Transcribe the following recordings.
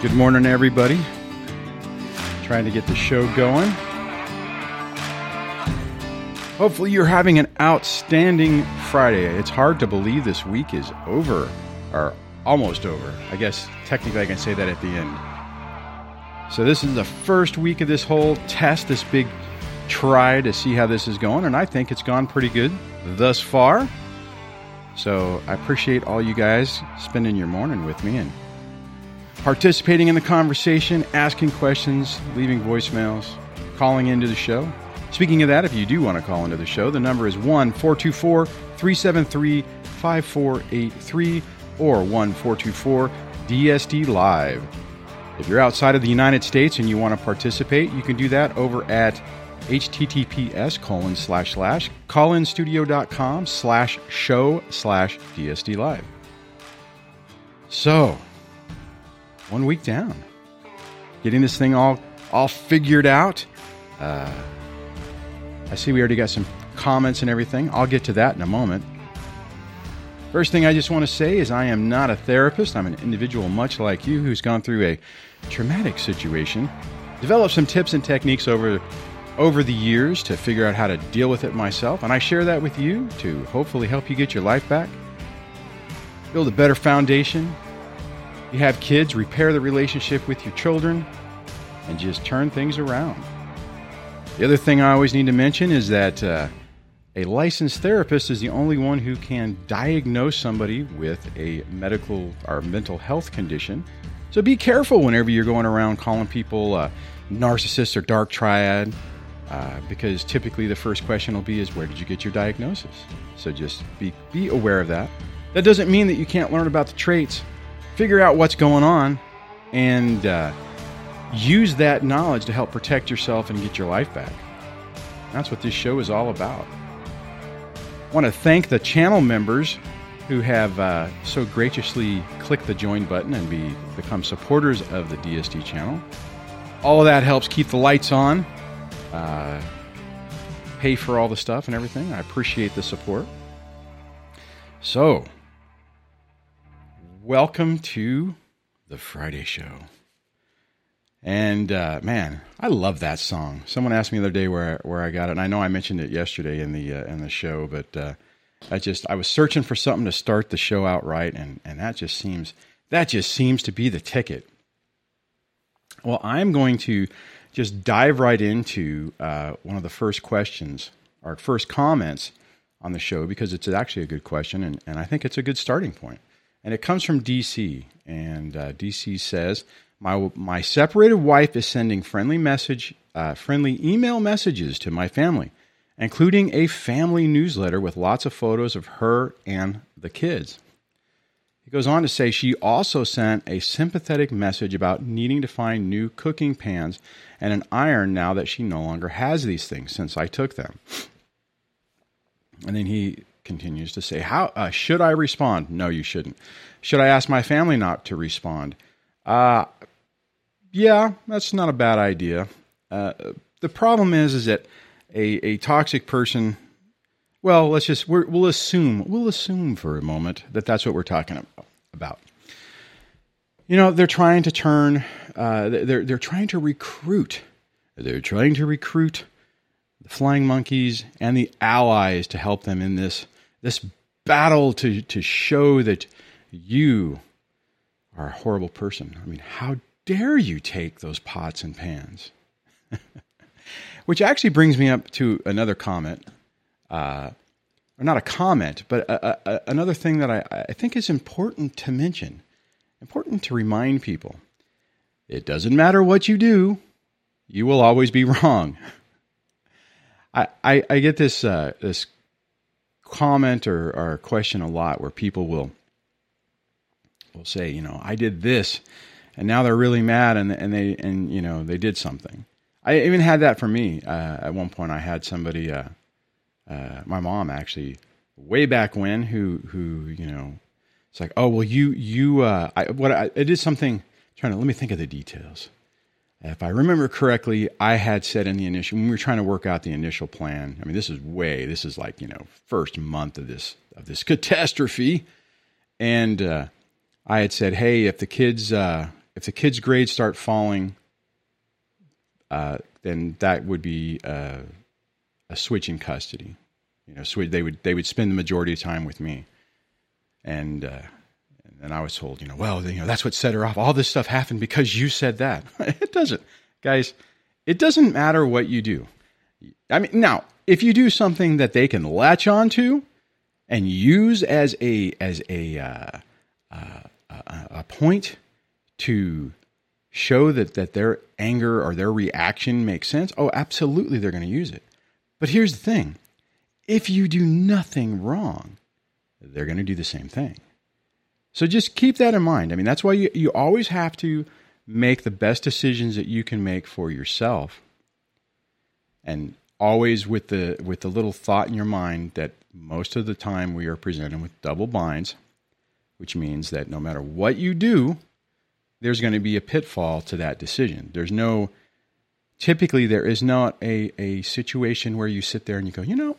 Good morning, everybody. Trying to get the show going. Hopefully, you're having an outstanding Friday. It's hard to believe this week is over, or almost over. I guess technically I can say that at the end. So, this is the first week of this whole test, this big try to see how this is going, and I think it's gone pretty good thus far. So, I appreciate all you guys spending your morning with me and participating in the conversation, asking questions, leaving voicemails, calling into the show. Speaking of that, if you do want to call into the show, the number is 1 424 373 5483 or 1 424 DSD Live. If you're outside of the United States and you want to participate, you can do that over at https colon slash slash callinstudio.com slash show slash DSD Live. So, one week down. Getting this thing all all figured out. Uh, I see we already got some comments and everything. I'll get to that in a moment. First thing I just want to say is I am not a therapist. I'm an individual much like you who's gone through a traumatic situation, developed some tips and techniques over over the years to figure out how to deal with it myself, and I share that with you to hopefully help you get your life back, build a better foundation, you have kids, repair the relationship with your children, and just turn things around. The other thing I always need to mention is that uh, a licensed therapist is the only one who can diagnose somebody with a medical or mental health condition. So be careful whenever you're going around calling people uh, narcissist or dark triad, uh, because typically the first question will be is where did you get your diagnosis? So just be be aware of that. That doesn't mean that you can't learn about the traits figure out what's going on and uh, use that knowledge to help protect yourself and get your life back. That's what this show is all about. I want to thank the channel members who have uh, so graciously clicked the join button and be become supporters of the DSD channel. All of that helps keep the lights on, uh, pay for all the stuff and everything. I appreciate the support. So, welcome to the Friday Show. And uh, man, I love that song. Someone asked me the other day where where I got it, and I know I mentioned it yesterday in the uh, in the show, but uh, I just I was searching for something to start the show out right, and and that just seems that just seems to be the ticket. Well, I'm going to just dive right into uh, one of the first questions, our first comments on the show, because it's actually a good question, and, and I think it's a good starting point and it comes from DC. And uh, DC says, "My my separated wife is sending friendly message, uh, friendly email messages to my family, including a family newsletter with lots of photos of her and the kids." He goes on to say she also sent a sympathetic message about needing to find new cooking pans and an iron now that she no longer has these things since I took them. And then he continues to say, "How uh, should I respond?" No, you shouldn't. Should I ask my family not to respond? Uh, yeah, that's not a bad idea. Uh, the problem is, is that a, a toxic person. Well, let's just we will assume we'll assume for a moment that that's what we're talking about. You know, they're trying to turn. Uh, they're they're trying to recruit. They're trying to recruit the flying monkeys and the allies to help them in this this battle to, to show that you are a horrible person. I mean, how dare you take those pots and pans? Which actually brings me up to another comment, uh, or not a comment, but a, a, another thing that I, I think is important to mention, important to remind people. It doesn't matter what you do, you will always be wrong. I, I, I get this uh, this comment or, or question a lot where people will will say, you know, I did this, and now they're really mad, and and they and you know they did something. I even had that for me uh, at one point. I had somebody, uh, uh, my mom actually, way back when, who who you know, it's like, oh well, you you uh, I, what I, I did something. Trying to let me think of the details. If I remember correctly, I had said in the initial when we were trying to work out the initial plan. I mean, this is way this is like you know first month of this of this catastrophe, and uh, I had said, hey, if the kids uh, if the kids' grades start falling, uh, then that would be uh, a switch in custody. You know, so they would they would spend the majority of time with me, and uh, and I was told, you know, well, you know, that's what set her off. All this stuff happened because you said that. it doesn't, guys. It doesn't matter what you do. I mean, now if you do something that they can latch onto and use as a as a uh, uh, a point to show that that their anger or their reaction makes sense, oh, absolutely, they're going to use it. But here's the thing: if you do nothing wrong, they're going to do the same thing. So just keep that in mind. I mean, that's why you, you always have to make the best decisions that you can make for yourself. And always with the with the little thought in your mind that most of the time we are presented with double binds, which means that no matter what you do, there's going to be a pitfall to that decision. There's no typically there is not a, a situation where you sit there and you go, you know,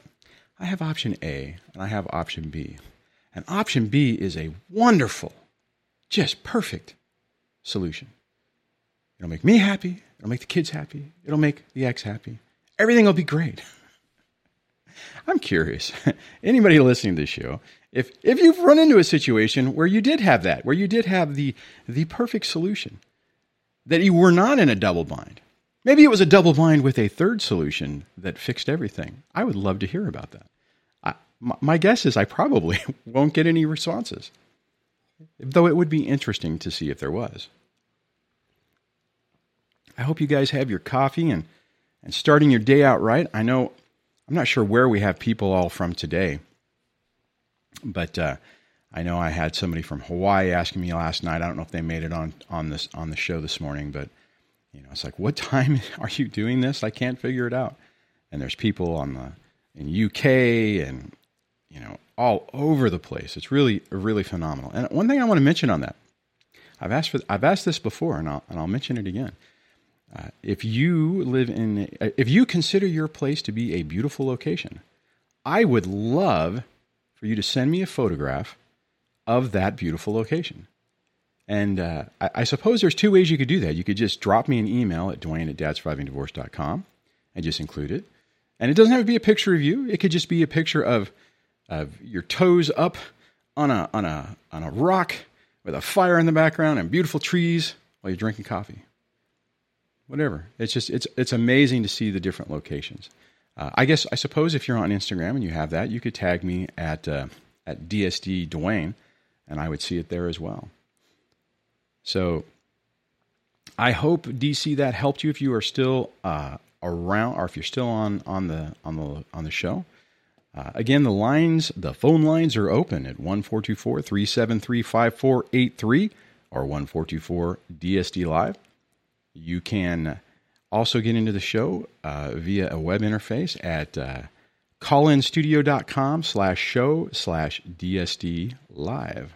I have option A and I have option B. And option B is a wonderful, just perfect solution. It'll make me happy. It'll make the kids happy. It'll make the ex happy everything will be great. I'm curious. Anybody listening to this show, if if you've run into a situation where you did have that, where you did have the the perfect solution, that you were not in a double bind. Maybe it was a double bind with a third solution that fixed everything. I would love to hear about that. My guess is I probably won't get any responses, though it would be interesting to see if there was. I hope you guys have your coffee and and starting your day out right. I know I'm not sure where we have people all from today, but uh, I know I had somebody from Hawaii asking me last night. I don't know if they made it on on this on the show this morning, but you know, it's like, what time are you doing this? I can't figure it out. And there's people on the in UK and you know all over the place. It's really really phenomenal. And one thing I want to mention on that, I've asked for I've asked this before, and I'll and I'll mention it again. Uh, if you live in, if you consider your place to be a beautiful location, I would love for you to send me a photograph of that beautiful location. And uh, I, I, suppose there's two ways you could do that. You could just drop me an email at dwayne at dadsurvivingdivorce.com and just include it. And it doesn't have to be a picture of you. It could just be a picture of, of your toes up on a, on, a, on a rock with a fire in the background and beautiful trees while you're drinking coffee whatever. It's just it's it's amazing to see the different locations. Uh, I guess I suppose if you're on Instagram and you have that, you could tag me at uh, at DSD Dwayne, and I would see it there as well. So I hope DC that helped you if you are still uh, around or if you're still on on the on the on the show. Uh, again, the lines, the phone lines are open at 1424 373 5483 or 1424 DSD Live. You can also get into the show uh, via a web interface at uh, callinstudio.com slash show slash DSD live.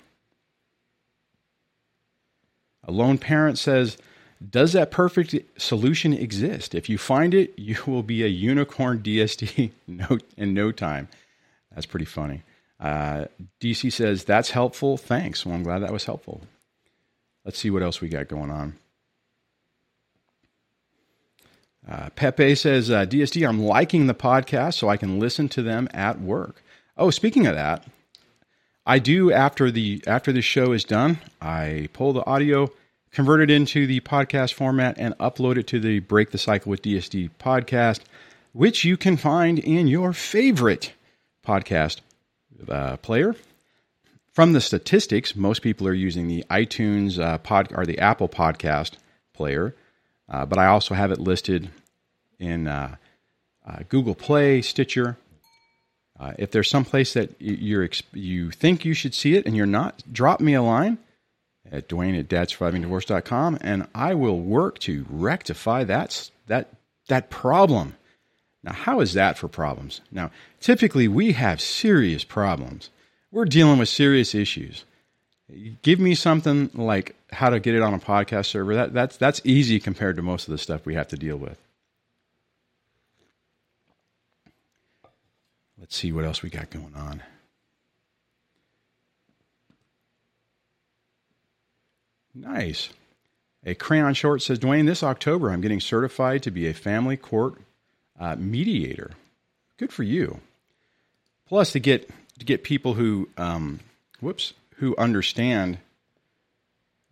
A lone parent says, does that perfect solution exist? If you find it, you will be a unicorn DSD in no time. That's pretty funny. Uh, DC says, that's helpful. Thanks. Well, I'm glad that was helpful. Let's see what else we got going on. Uh, Pepe says, uh, DSD, I'm liking the podcast so I can listen to them at work. Oh, speaking of that, I do after the after the show is done, I pull the audio, convert it into the podcast format, and upload it to the Break the Cycle with DSD podcast, which you can find in your favorite podcast uh, player. From the statistics, most people are using the iTunes uh, pod or the Apple podcast player. Uh, but I also have it listed in uh, uh, Google Play, Stitcher. Uh, if there's some place that you're you think you should see it and you're not, drop me a line at Dwayne at dadsurvivingdivorce.com and I will work to rectify that that that problem. Now, how is that for problems? Now, typically we have serious problems. We're dealing with serious issues give me something like how to get it on a podcast server. That that's that's easy compared to most of the stuff we have to deal with. Let's see what else we got going on. Nice. A crayon short says, Dwayne, this October I'm getting certified to be a family court uh, mediator. Good for you. Plus, to get to get people who, um, whoops, who understand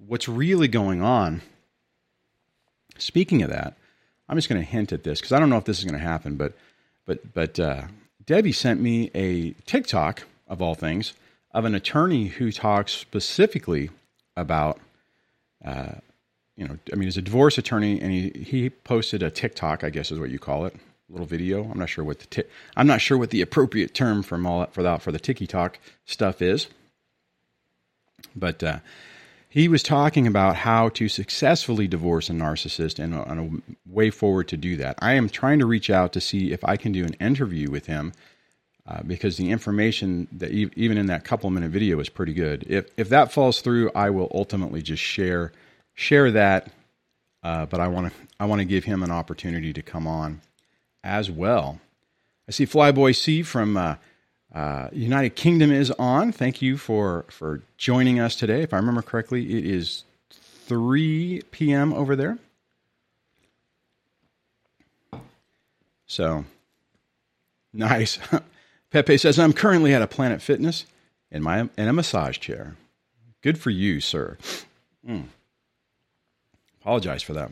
what's really going on. Speaking of that, I'm just going to hint at this because I don't know if this is going to happen, but but but uh, Debbie sent me a TikTok of all things of an attorney who talks specifically about, you know, I mean, he's a divorce attorney, and he he posted a TikTok, I guess is what you call it, little video. I'm not sure what the t- I'm not sure what the appropriate term for all for that for the TikTok stuff is, but uh, he was talking about how to successfully divorce a narcissist and on a way forward to do that. I am trying to reach out to see if I can do an interview with him uh, because the information that even in that couple minute video is pretty good. If if that falls through, I will ultimately just share share that. Uh, but I want to I want to give him an opportunity to come on as well. I see Flyboy C from uh, uh, United Kingdom is on. Thank you for for joining us today. If I remember correctly, it is 3 p.m. over there. So nice. Pepe says I'm currently at a Planet Fitness in my in a massage chair. Good for you, sir. Mm. Apologize for that.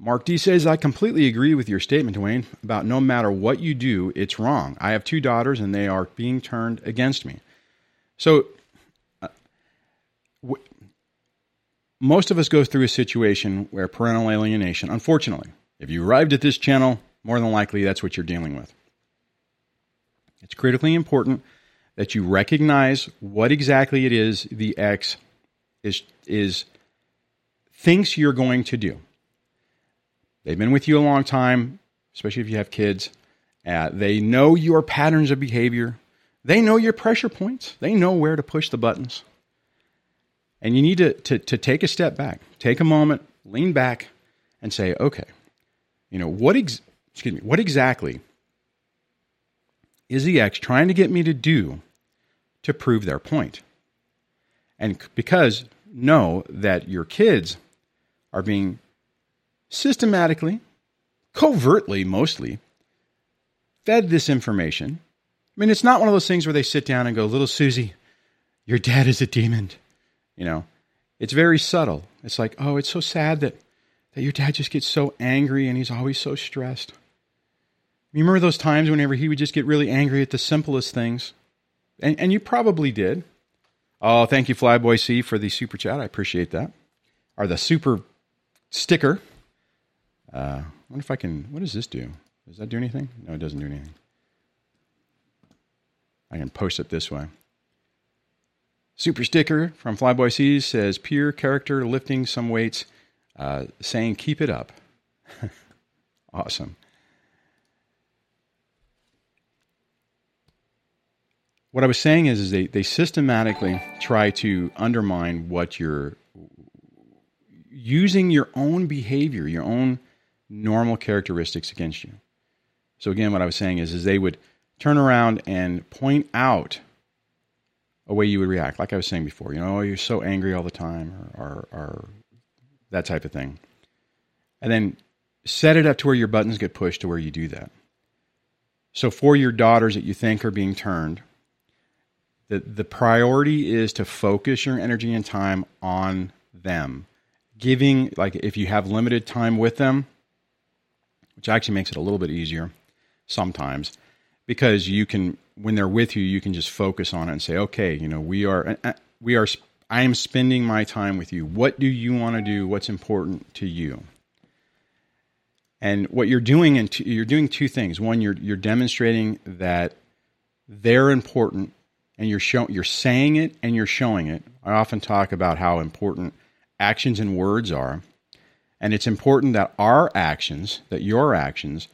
Mark D says, I completely agree with your statement, Dwayne, about no matter what you do, it's wrong. I have two daughters and they are being turned against me. So, uh, w- most of us go through a situation where parental alienation, unfortunately, if you arrived at this channel, more than likely that's what you're dealing with. It's critically important that you recognize what exactly it is the ex is, is thinks you're going to do. They've been with you a long time, especially if you have kids. Uh, they know your patterns of behavior. They know your pressure points. They know where to push the buttons. And you need to, to, to take a step back, take a moment, lean back, and say, okay, you know, what, ex- excuse me, what exactly is the X trying to get me to do to prove their point? And because know that your kids are being systematically, covertly mostly, fed this information. I mean, it's not one of those things where they sit down and go, Little Susie, your dad is a demon. You know, it's very subtle. It's like, oh, it's so sad that, that your dad just gets so angry and he's always so stressed. You remember those times whenever he would just get really angry at the simplest things? And, and you probably did. Oh, thank you, Flyboy C, for the super chat. I appreciate that. Or the super sticker. Uh, I wonder if I can. What does this do? Does that do anything? No, it doesn't do anything. I can post it this way. Super sticker from Flyboy C's says pure character lifting some weights, uh, saying keep it up. awesome. What I was saying is, is they, they systematically try to undermine what you're using your own behavior, your own normal characteristics against you. So again, what I was saying is, is they would turn around and point out a way you would react, like I was saying before. You know, oh, you're so angry all the time, or, or, or that type of thing, and then set it up to where your buttons get pushed to where you do that. So for your daughters that you think are being turned, the the priority is to focus your energy and time on them. Giving like if you have limited time with them, which actually makes it a little bit easier sometimes because you can when they're with you you can just focus on it and say okay you know we are uh, uh, we are i am spending my time with you. What do you want to do? What's important to you? And what you're doing and you're doing two things. One you're you're demonstrating that they're important and you're showing you're saying it and you're showing it. I often talk about how important actions and words are. And it's important that our actions, that your actions,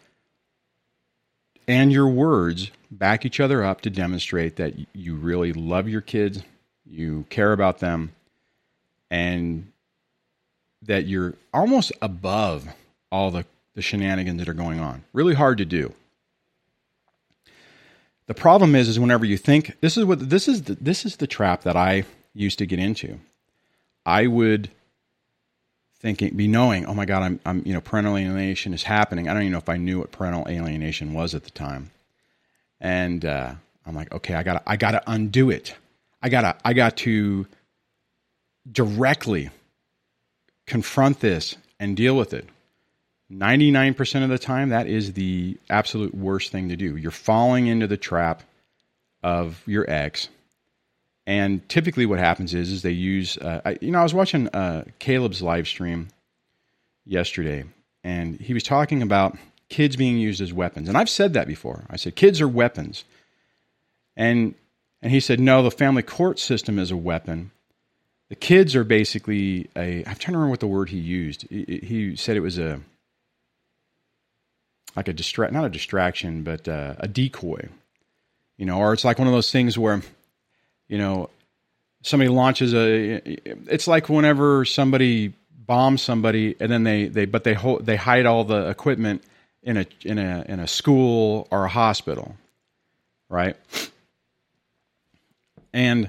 and your words back each other up to demonstrate that you really love your kids, you care about them, and that you're almost above all the, the shenanigans that are going on. Really hard to do. The problem is, is whenever you think this is what this is the, this is the trap that I used to get into, I would thinking, be knowing, oh my God, I'm, I'm, you know, parental alienation is happening. I don't even know if I knew what parental alienation was at the time. And uh, I'm like, okay, I got to I got to undo it. I got to, I got to directly confront this and deal with it. 99% of the time, that is the absolute worst thing to do. You're falling into the trap of your ex. And typically, what happens is, is they use, uh, I, you know, I was watching uh, Caleb's live stream yesterday, and he was talking about kids being used as weapons. And I've said that before. I said kids are weapons, and and he said no, the family court system is a weapon, the kids are basically a. I'm trying to remember what the word he used. He, said it was a like a distract, not a distraction, but uh, a decoy. You know, or it's like one of those things where, you know, somebody launches a. It's like whenever somebody bombs somebody and then they they but they hold, they hide all the equipment in a in a in a school or a hospital, right? And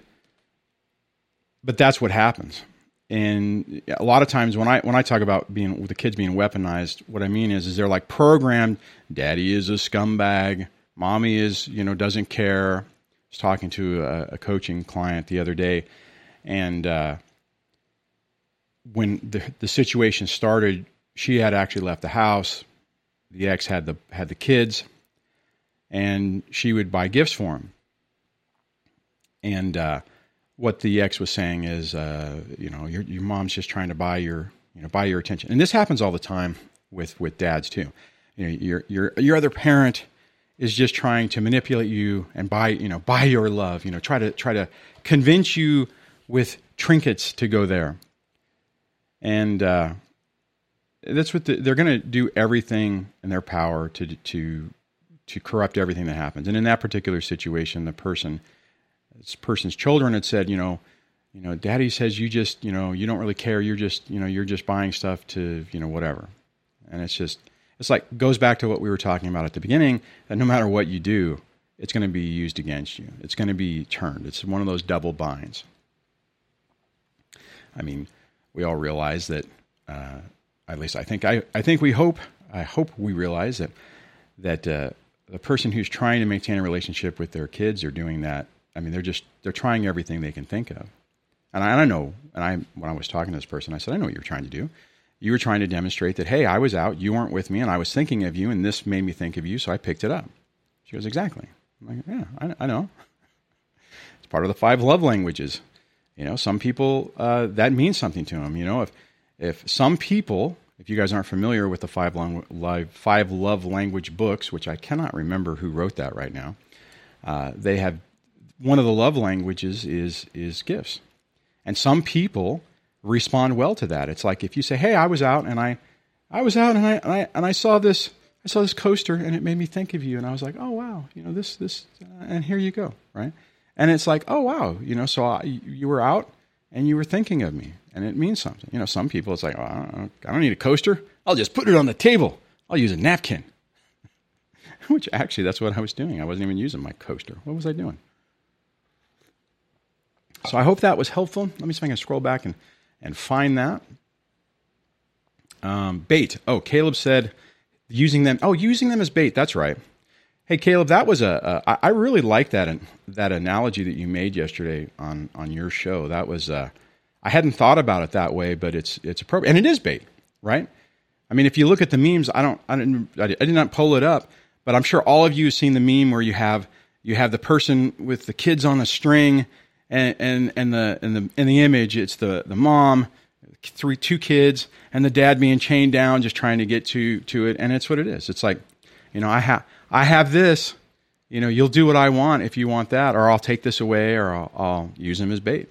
but that's what happens. And a lot of times when I when I talk about being with the kids being weaponized, what I mean is is they're like programmed. Daddy is a scumbag. Mommy is you know doesn't care. I was talking to a, a coaching client the other day, and uh, when the the situation started, she had actually left the house. The ex had the had the kids, and she would buy gifts for him. And uh, what the ex was saying is, uh, you know, your your mom's just trying to buy your you know buy your attention, and this happens all the time with with dads too. You know, your your your other parent is just trying to manipulate you and buy you know buy your love. You know, try to try to convince you with trinkets to go there, and uh, that's what the, they're going to do everything in their power to to to corrupt everything that happens. And in that particular situation, the person this person's children had said, you know, you know, daddy says you just, you know, you don't really care. You're just, you know, you're just buying stuff to, you know, whatever. And it's just, it's like goes back to what we were talking about at the beginning that no matter what you do, it's going to be used against you. It's going to be turned. It's one of those double binds. I mean, we all realize that, uh, at least I think I, I think we hope I hope we realize that that uh, the person who's trying to maintain a relationship with their kids are doing that I mean, they're just they're trying everything they can think of. And I, I know, and I when I was talking to this person, I said, I know what you're trying to do. You were trying to demonstrate that, hey, I was out, you weren't with me, and I was thinking of you, and this made me think of you, so I picked it up. She goes, exactly. I'm like, yeah, I, I know. It's part of the five love languages. You know, some people uh, that means something to them. You know, if if some people, if you guys aren't familiar with the five long, live, five love language books, which I cannot remember who wrote that right now, uh, they have one of the love languages is is gifts. And some people respond well to that. It's like if you say, "Hey, I was out and I I was out and I and I, and I saw this I saw this coaster and it made me think of you." And I was like, "Oh, wow. You know, this this and here you go." Right? And it's like, "Oh, wow. You know, so I, you were out and you were thinking of me." And it means something. You know, some people it's like, oh, I, don't, I don't need a coaster. I'll just put it on the table. I'll use a napkin." Which actually that's what I was doing. I wasn't even using my coaster. What was I doing? So I hope that was helpful. Let me see if I can scroll back and, and find that. Um, bait. Oh, Caleb said using them. Oh, using them as bait. That's right. Hey, Caleb, that was a. a I really like that that analogy that you made yesterday on on your show. That was. Uh, I hadn't thought about it that way, but it's it's appropriate, and it is bait, right? I mean, if you look at the memes, I don't, I didn't, I did not pull it up, but I'm sure all of you have seen the meme where you have you have the person with the kids on the string and and and the in the in the image it's the the mom three two kids and the dad being chained down just trying to get to to it. And it's what it is. It's like you know i have i have this. You know you'll do what i want if you want that or i'll take this away or i'll, I'll use him as bait.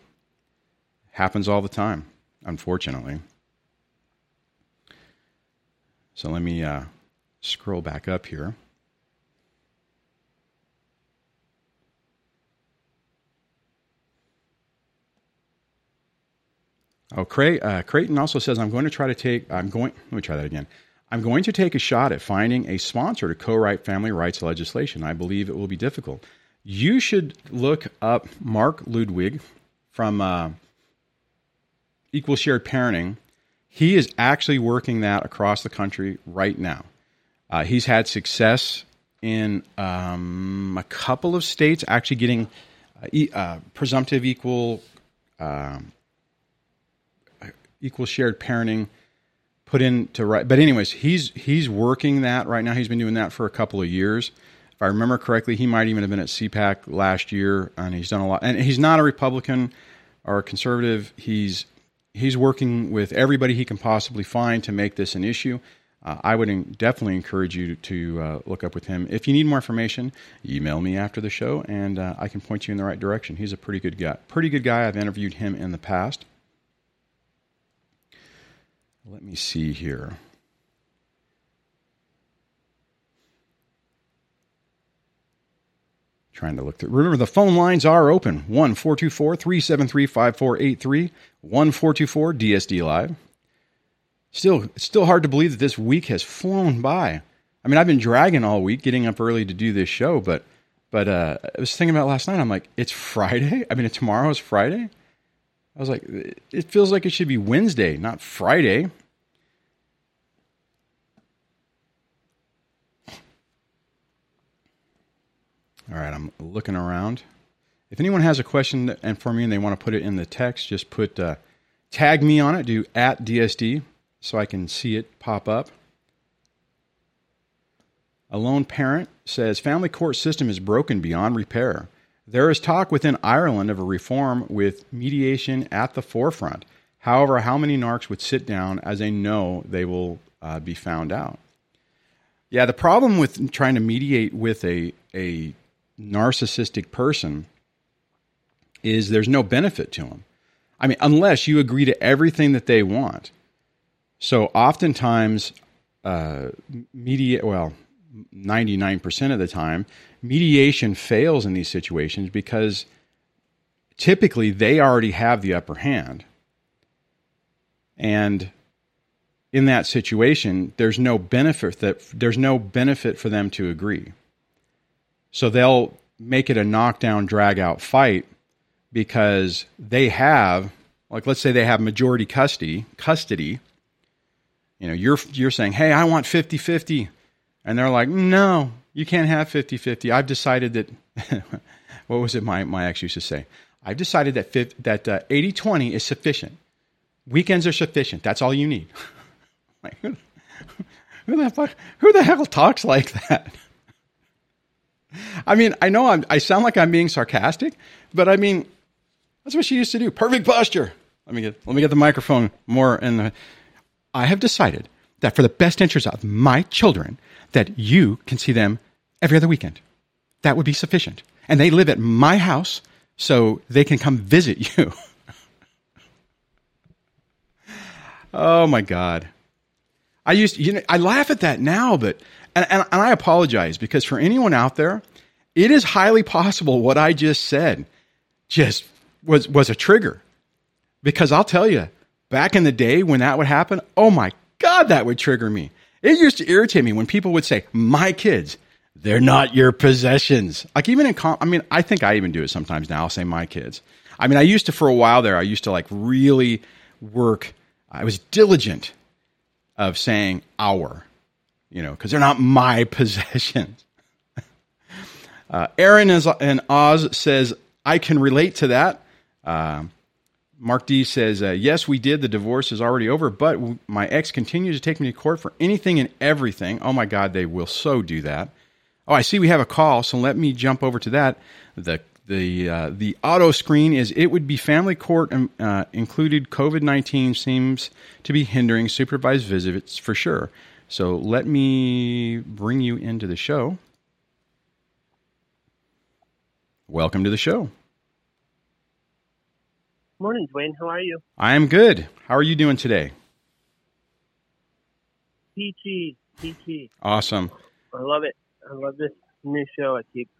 Happens all the time unfortunately. So let me uh, scroll back up here Oh, Cray, uh, Creighton also says, I'm going to try to take, I'm going, let me try that again. I'm going to take a shot at finding a sponsor to co write family rights legislation. I believe it will be difficult. You should look up Mark Ludwig from uh, Equal Shared Parenting. He is actually working that across the country right now. Uh, he's had success in um, a couple of states, actually getting uh, e- uh, presumptive equal um, equal shared parenting put into right. But anyways, he's he's working that right now. He's been doing that for a couple of years. If I remember correctly, he might even have been at CPAC last year, and he's done a lot. And he's not a Republican or a conservative. He's he's working with everybody he can possibly find to make this an issue. Uh, I would in, definitely encourage you to uh, look up with him. If you need more information, email me after the show, and uh, I can point you in the right direction. He's a pretty good guy. Pretty good guy. I've interviewed him in the past. Let me see here. Trying to look through. Remember, the phone lines are open 1 424 373 5483, 1 424 DSD Live. Still, it's still hard to believe that this week has flown by. I mean, I've been dragging all week, getting up early to do this show, but but uh, I was thinking about last night. I'm like, it's Friday. I mean, tomorrow is Friday. I was like, it feels like it should be Wednesday, not Friday. All right, I'm looking around. If anyone has a question and for me and they want to put it in the text, just put uh, tag me on it. Do at DSD so I can see it pop up. A lone parent says family court system is broken beyond repair. There is talk within Ireland of a reform with mediation at the forefront. However, how many narcs would sit down as they know they will uh, be found out? Yeah, the problem with trying to mediate with a, a narcissistic person is there's no benefit to them. I mean, unless you agree to everything that they want. So oftentimes, uh, media, well, 99% of the time, mediation fails in these situations because typically they already have the upper hand. And in that situation, there's no benefit that there's no benefit for them to agree. So they'll make it a knockdown, drag out fight because they have, like, let's say they have majority custody, custody. You know, you're you're saying, "Hey, I want 50-50." And they're like, "No, you can't have 50-50. I've decided that what was it my my ex used to say? I've decided that 50, that uh, 80-20 is sufficient. Weekends are sufficient. That's all you need." like, who, who the fuck, who the hell talks like that? I mean, I know I'm, I sound like I'm being sarcastic, but I mean, that's what she used to do. Perfect posture. Let me get, let me get the microphone more in the, I have decided that for the best interest of my children, that you can see them every other weekend. That would be sufficient. And they live at my house, so they can come visit you. oh my God. I used, you know, I laugh at that now, but and, and, and I apologize because for anyone out there, it is highly possible what I just said just was was a trigger. Because I'll tell you, back in the day when that would happen, oh my God, that would trigger me. It used to irritate me when people would say, "My kids, they're not your possessions." Like even in, com- I mean, I think I even do it sometimes now. I'll say my kids. I mean, I used to for a while there. I used to like really work. I was diligent of saying our you know, because they're not my possessions. uh, Aaron is, and Oz says, I can relate to that. Uh, Mark D says, uh, Yes, we did. The divorce is already over, but my ex continues to take me to court for anything and everything. Oh my God, they will so do that. Oh, I see we have a call, so let me jump over to that. The the uh, the auto screen is it would be family court um, uh, included. COVID nineteen seems to be hindering supervised visits for sure. So let me bring you into the show. Welcome to the show. Morning, Dwayne. How are you? I am good. How are you doing today? Peachy, peachy. Awesome. I love it. I love this new show. I keep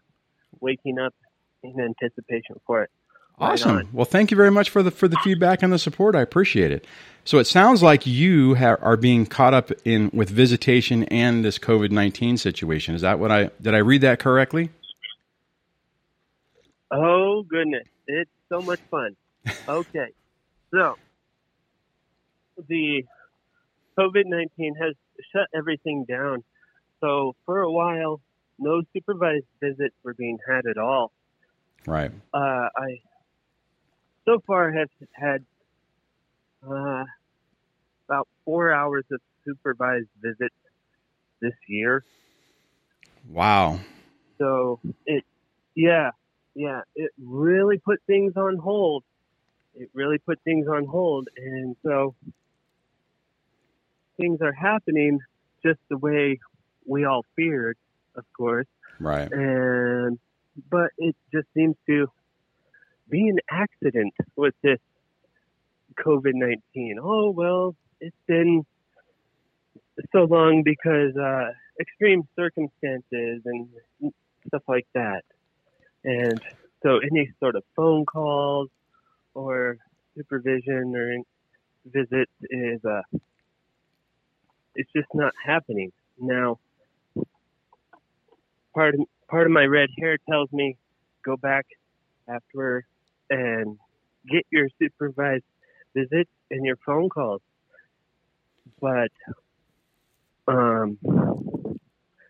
waking up in anticipation for it. Awesome. Well, thank you very much for the for the feedback and the support. I appreciate it. So it sounds like you ha- are being caught up in with visitation and this COVID nineteen situation. Is that what I did? I read that correctly? Oh goodness, it's so much fun. Okay, so the COVID nineteen has shut everything down. So for a while, no supervised visits were being had at all. Right. Uh, I so far have had uh, about four hours of supervised visits this year. Wow. So it, yeah, yeah, it really put things on hold. It really put things on hold, and so things are happening just the way we all feared, of course. Right. And but it just seems to be an accident with this COVID nineteen. Oh well, it's been so long because uh, extreme circumstances and stuff like that. And so any sort of phone calls or supervision or visits is uh, it's just not happening now. Part of, part of my red hair tells me go back after and get your supervised visits and your phone calls. But um,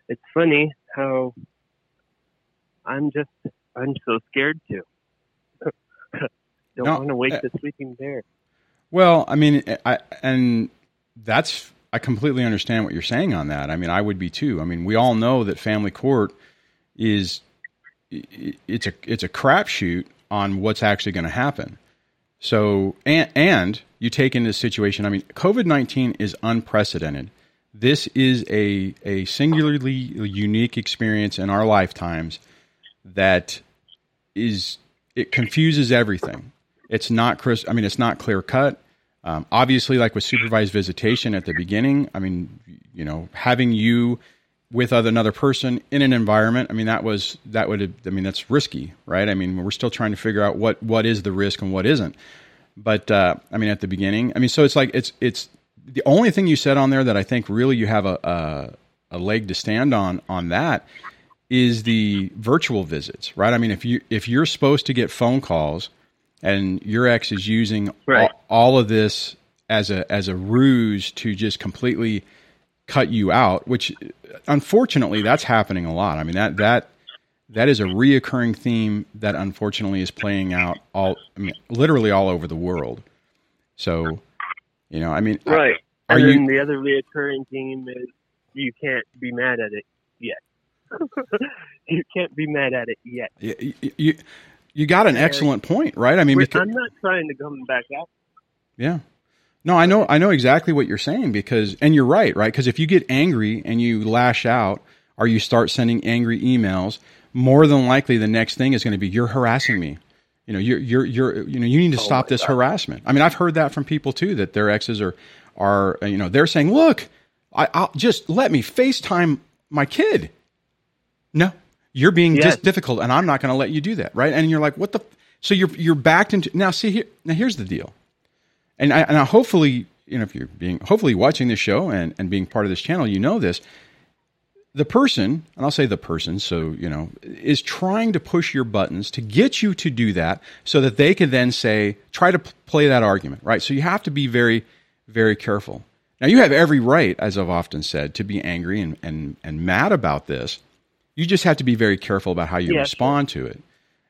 it's funny how I'm just I'm so scared to. Don't No, want to wake uh, the sleeping bear. Well, I mean, I and that's I completely understand what you're saying on that. I mean, I would be too. I mean, we all know that family court is it's a it's a crapshoot on what's actually going to happen. So and and you take into situation. I mean, COVID nineteen is unprecedented. This is a a singularly unique experience in our lifetimes that is it confuses everything. It's not Chris. I mean, it's not clear cut. Um, obviously, like with supervised visitation at the beginning, I mean, you know, having you with other, another person in an environment, I mean, that was that would. I mean, that's risky, right? I mean, we're still trying to figure out what what is the risk and what isn't. But uh, I mean, at the beginning, I mean, so it's like it's it's the only thing you said on there that I think really you have a a, a leg to stand on on that is the virtual visits, right? I mean, if you if you're supposed to get phone calls and your ex is using Right. all, all of this as a as a ruse to just completely cut you out, which unfortunately that's happening a lot. I mean that that that is a reoccurring theme that unfortunately is playing out all I mean literally all over the world. So, you know, I mean, Right. are and you- the other reoccurring theme is you can't be mad at it yet. you can't be mad at it yet. you, you you got an excellent point, right? I mean, because, I'm not trying to come back out. Yeah. No, I know I know exactly what you're saying because and you're right, right? Because if you get angry and you lash out or you start sending angry emails, more than likely the next thing is going to be you're harassing me. You know, you're you're you're you know, you need to oh stop this harassment. I mean, I've heard that from people too that their exes are are you know, they're saying, "Look, I I'll just let me FaceTime my kid." No, you're being Yes. just difficult, and I'm not going to let you do that, right? And you're like, what the? So you're you're backed into now. See here, now here's the deal, and I, and I hopefully, you know, if you're being hopefully watching this show and and being part of this channel, you know this. The person, and I'll say the person, so you know, is trying to push your buttons to get you to do that, so that they can then say, try to p- play that argument, right? So you have to be very, very careful. Now you have every right, as I've often said, to be angry and and and mad about this. You just have to be very careful about how you Yeah, respond to it.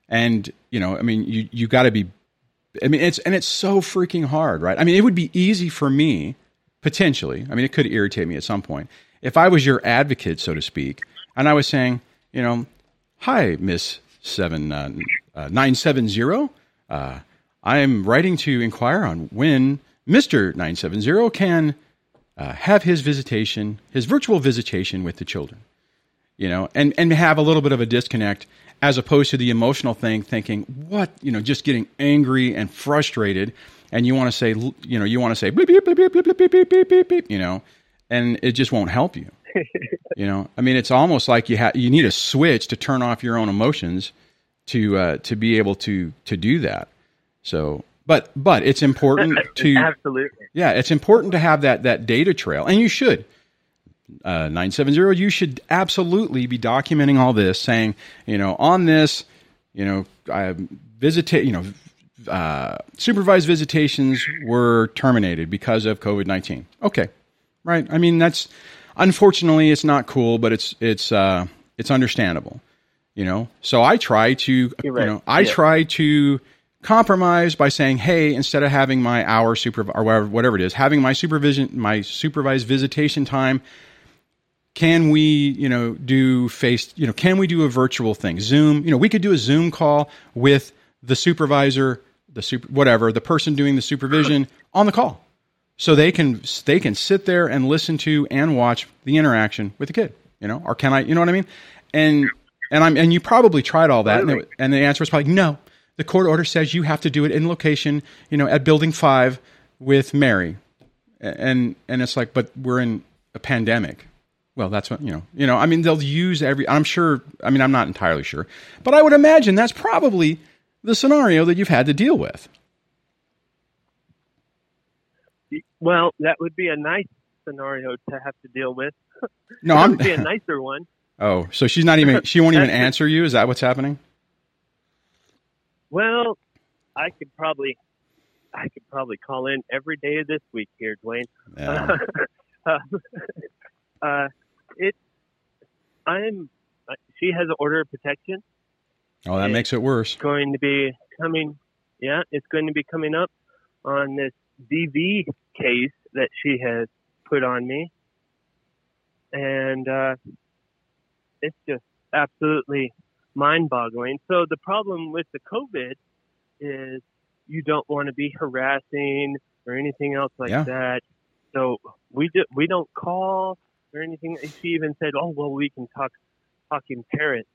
And, you know, I mean, you, you got to be, I mean, it's, and it's so freaking hard, right? I mean, it would be easy for me, potentially. I mean, it could irritate me at some point. If I was your advocate, so to speak, and I was saying, you know, hi, Miss seven uh, uh, nine seven zero. Uh, I am writing to inquire on when Mister nine seven zero can uh, have his visitation, his virtual visitation with the children you know, and, and have a little bit of a disconnect as opposed to the emotional thing, thinking, what, you know, just getting angry and frustrated. And you want to say, you know, you want to say, beep, beep, beep, beep, beep, beep, beep, beep, beep, beep, you know, and it just won't help you. you know, I mean, it's almost like you have, you need a switch to turn off your own emotions to, uh, to be able to, to do that. So, but, but it's important to, Absolutely. yeah, it's important to have that, that data trail and you should uh, 970, you should absolutely be documenting all this, saying, you know, on this, you know, I visited, you know, uh, supervised visitations were terminated because of COVID nineteen. Okay, right. I mean, that's unfortunately it's not cool, but it's it's uh, it's understandable. You know, so I try to right. you know I Yeah. try to compromise by saying, hey, instead of having my hour super or whatever, whatever it is, having my supervision my supervised visitation time can we you know do face you know can we do a virtual thing? Zoom you know we could do a zoom call with the supervisor the super whatever the person doing the supervision on the call. So they can they can sit there and listen to and watch the interaction with the kid you know or can i you know what i mean? And and i'm and you probably tried all that and, it, and the answer was probably no. The court order says you have to do it in location you know at building 5 with mary. And and it's like but we're in a pandemic well that's what you know you know i mean they'll use every i'm sure i mean i'm not entirely sure but i would imagine that's probably the scenario that you've had to deal with Well, that would be a nice scenario to have to deal with. no i'm be a nicer one. oh so she's not even she won't even answer you is that what's happening Well, I could probably, I could probably call in every day of this week here, Dwayne. yeah. uh, uh, it, I'm. uh, She has an order of protection. oh that makes it worse Going to be coming. Yeah, it's going to be coming up on this DV case that she has put on me, and uh, it's just absolutely mind-boggling. So the problem with the COVID is you don't want to be harassing or anything else like Yeah. that. So we do, we don't call or anything. She even said, "Oh well, we can talk talking parents."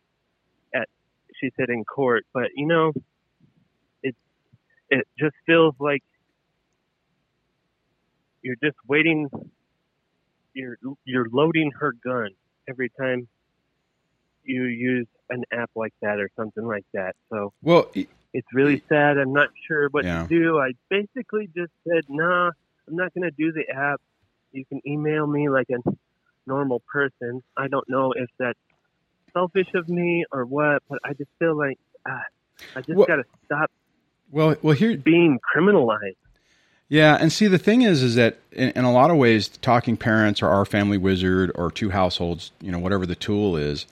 At she said in court, but you know, it it just feels like you're just waiting. You're you're loading her gun every time you use an app like that or something like that. So well it's really sad. I'm not sure what Yeah. to do. I basically just said, nah, I'm not going to do the app. You can email me like a normal person. I don't know if that's selfish of me or what, but I just feel like ah, I just Well- got to stop well well here being criminalized. Yeah, and see the thing is, is that in, in a lot of ways, talking parents or our family wizard or two households, you know, whatever the tool is,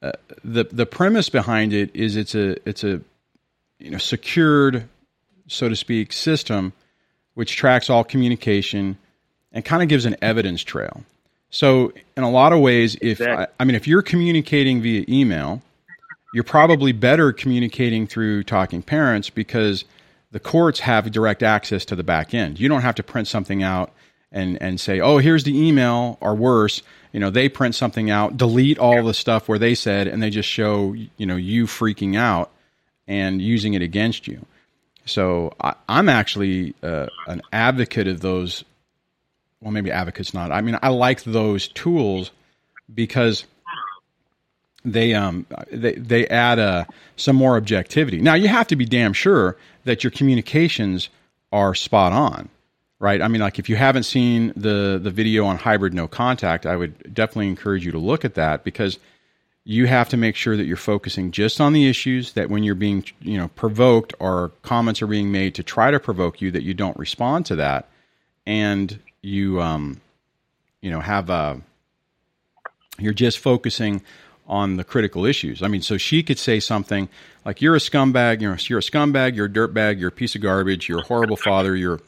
uh, the the premise behind it is it's a it's a you know secured, so to speak, system which tracks all communication and kind of gives an evidence trail. So in a lot of ways, if I, Exactly. I mean if you're communicating via email, you're probably better communicating through talking parents because the courts have direct access to the back end. You don't have to print something out and and say, "Oh, here's the email," or worse, you know, they print something out, delete all the stuff where they said, and they just show you know you freaking out and using it against you. So I, I'm actually uh, an advocate of those. Well, maybe advocate's not. I mean, I like those tools because they um they they add uh, some more objectivity. Now you have to be damn sure that your communications are spot on, right? I mean, like if you haven't seen the the video on hybrid no contact, I would definitely encourage you to look at that because you have to make sure that you're focusing just on the issues that when you're being you know provoked or comments are being made to try to provoke you that you don't respond to that and you um you know have a you're just focusing on the critical issues. I mean, so she could say something like, "You're a scumbag. You're you're a scumbag. You're a dirtbag. You're a piece of garbage. You're a horrible father. You're,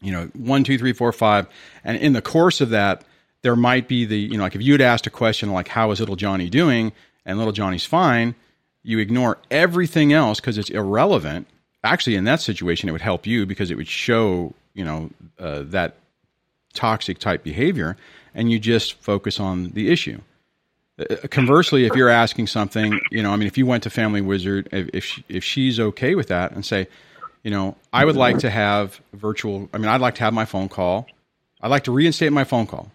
you know, one, two, three, four, five." And in the course of that, there might be the, you know, like if you had asked a question like, "How is little Johnny doing?" and little Johnny's fine, you ignore everything else because it's irrelevant. Actually, in that situation, it would help you because it would show, you know, uh, that toxic type behavior, and you just focus on the issue. Uh, Conversely, if you're asking something, you know, I mean, if you went to Family Wizard, if if, she, if she's okay with that, and say, you know, I would like to have virtual. I mean, I'd like to have my phone call. I'd like to reinstate my phone call.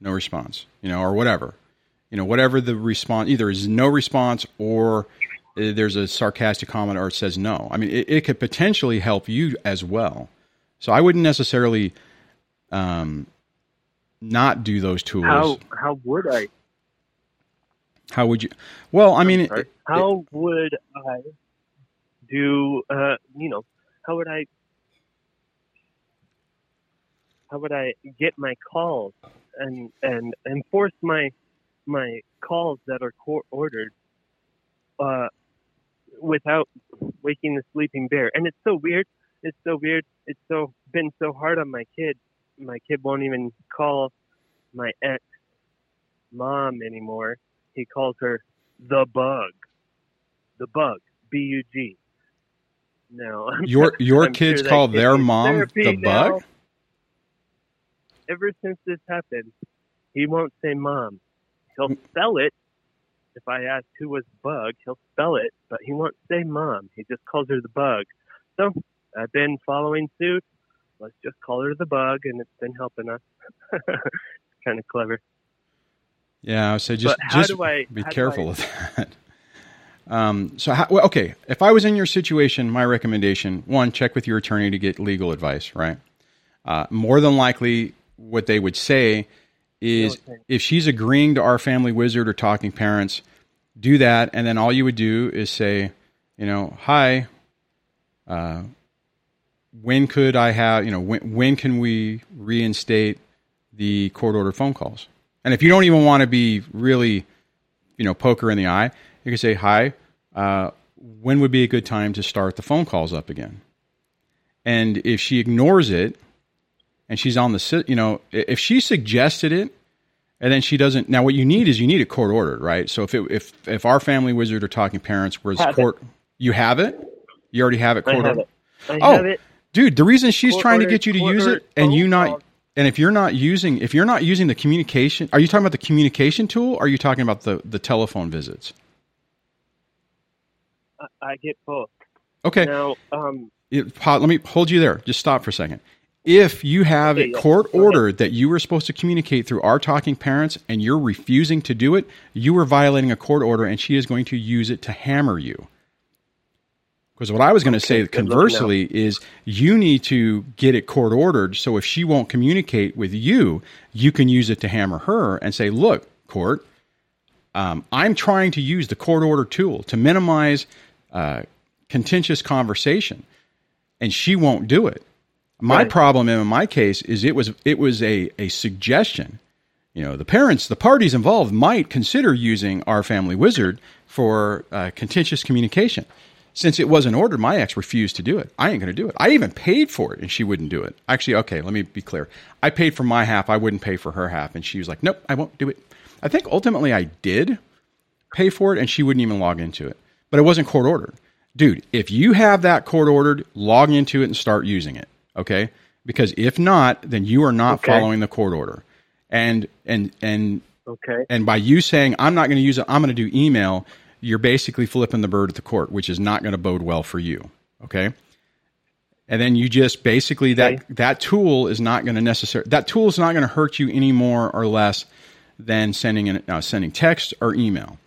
No response, you know, or whatever, you know, whatever the response either is no response or uh, there's a sarcastic comment or it says no. I mean, it, it could potentially help you as well. So I wouldn't necessarily um, not do those tools. How how would I? How would you? Well, I mean, Sorry. it- how would I do uh, you know how would I how would I get my calls and and enforce my my calls that are court ordered uh, without waking the sleeping bear? And it's so weird. It's so weird. It's so been so hard on my kid. My kid won't even call my ex mom anymore. He calls her the bug. The bug. B U G. No. Your your I'm kids sure call kid their mom the now. bug? Ever since this happened, he won't say mom. He'll mm. spell it. If I ask who was bug, he'll spell it, but he won't say mom. He just calls her the bug. So I've been following suit. Let's just call her the bug, and it's been helping us. it's kind of clever. Yeah, so just just I- be careful I- of that. Um, so, how, well, okay, if I was in your situation, my recommendation one, check with your attorney to get legal advice. Right. Uh, more than likely, what they would say is if she's agreeing to our family wizard or talking parents, do that, and then all you would do is say, you know, hi. Uh, when could I have, you know, when, when can we reinstate the court ordered phone calls? And if you don't even want to be really, you know, poker in the eye, you can say, hi, uh, when would be a good time to start the phone calls up again? And if she ignores it and she's on the, you know, if she suggested it and then she doesn't, now what you need is you need a court ordered, right? So if it, if, if our family wizard or talking parents was Have it. court, you have it? You already have it I court have ordered? it. I Oh, have it. Dude the reason she's trying to get you to use it and you not and if you're not using if you're not using the communication are you talking about the communication tool or are you talking about the the telephone visits? I, get both. okay. Now, um, It- let me hold you there. Just stop for a second. If you have Okay, it court ordered that you were supposed to communicate through our talking parents and you're refusing to do it you are violating a court order and she is going to use it to hammer you because what I was going to say conversely is you need to get it court ordered. So if she won't communicate with you, you can use it to hammer her and say, look, court, um, I'm trying to use the court order tool to minimize uh, contentious conversation, and she won't do it. My Right. problem in my case is it was it was a, a suggestion. You know, the parents, the parties involved might consider using our family wizard for uh, contentious communication. Since it wasn't ordered, my ex refused to do it. I ain't going to do it. I even paid for it, and she wouldn't do it. Actually, okay, let me be clear. I paid for my half. I wouldn't pay for her half, and she was like, "Nope, I won't do it." I think ultimately I did pay for it, and she wouldn't even log into it. But it wasn't court ordered, dude. If you have that court ordered, log into it and start using it. Okay, because if not, then you are not Okay. following the court order. And and and okay. and by you saying I'm not going to use it, I'm going to do email. You're basically flipping the bird at the court, which is not going to bode well for you. Okay. And then you just basically that Okay. that tool is not going to necessarily that tool is not going to hurt you any more or less than sending an, uh, sending text or email.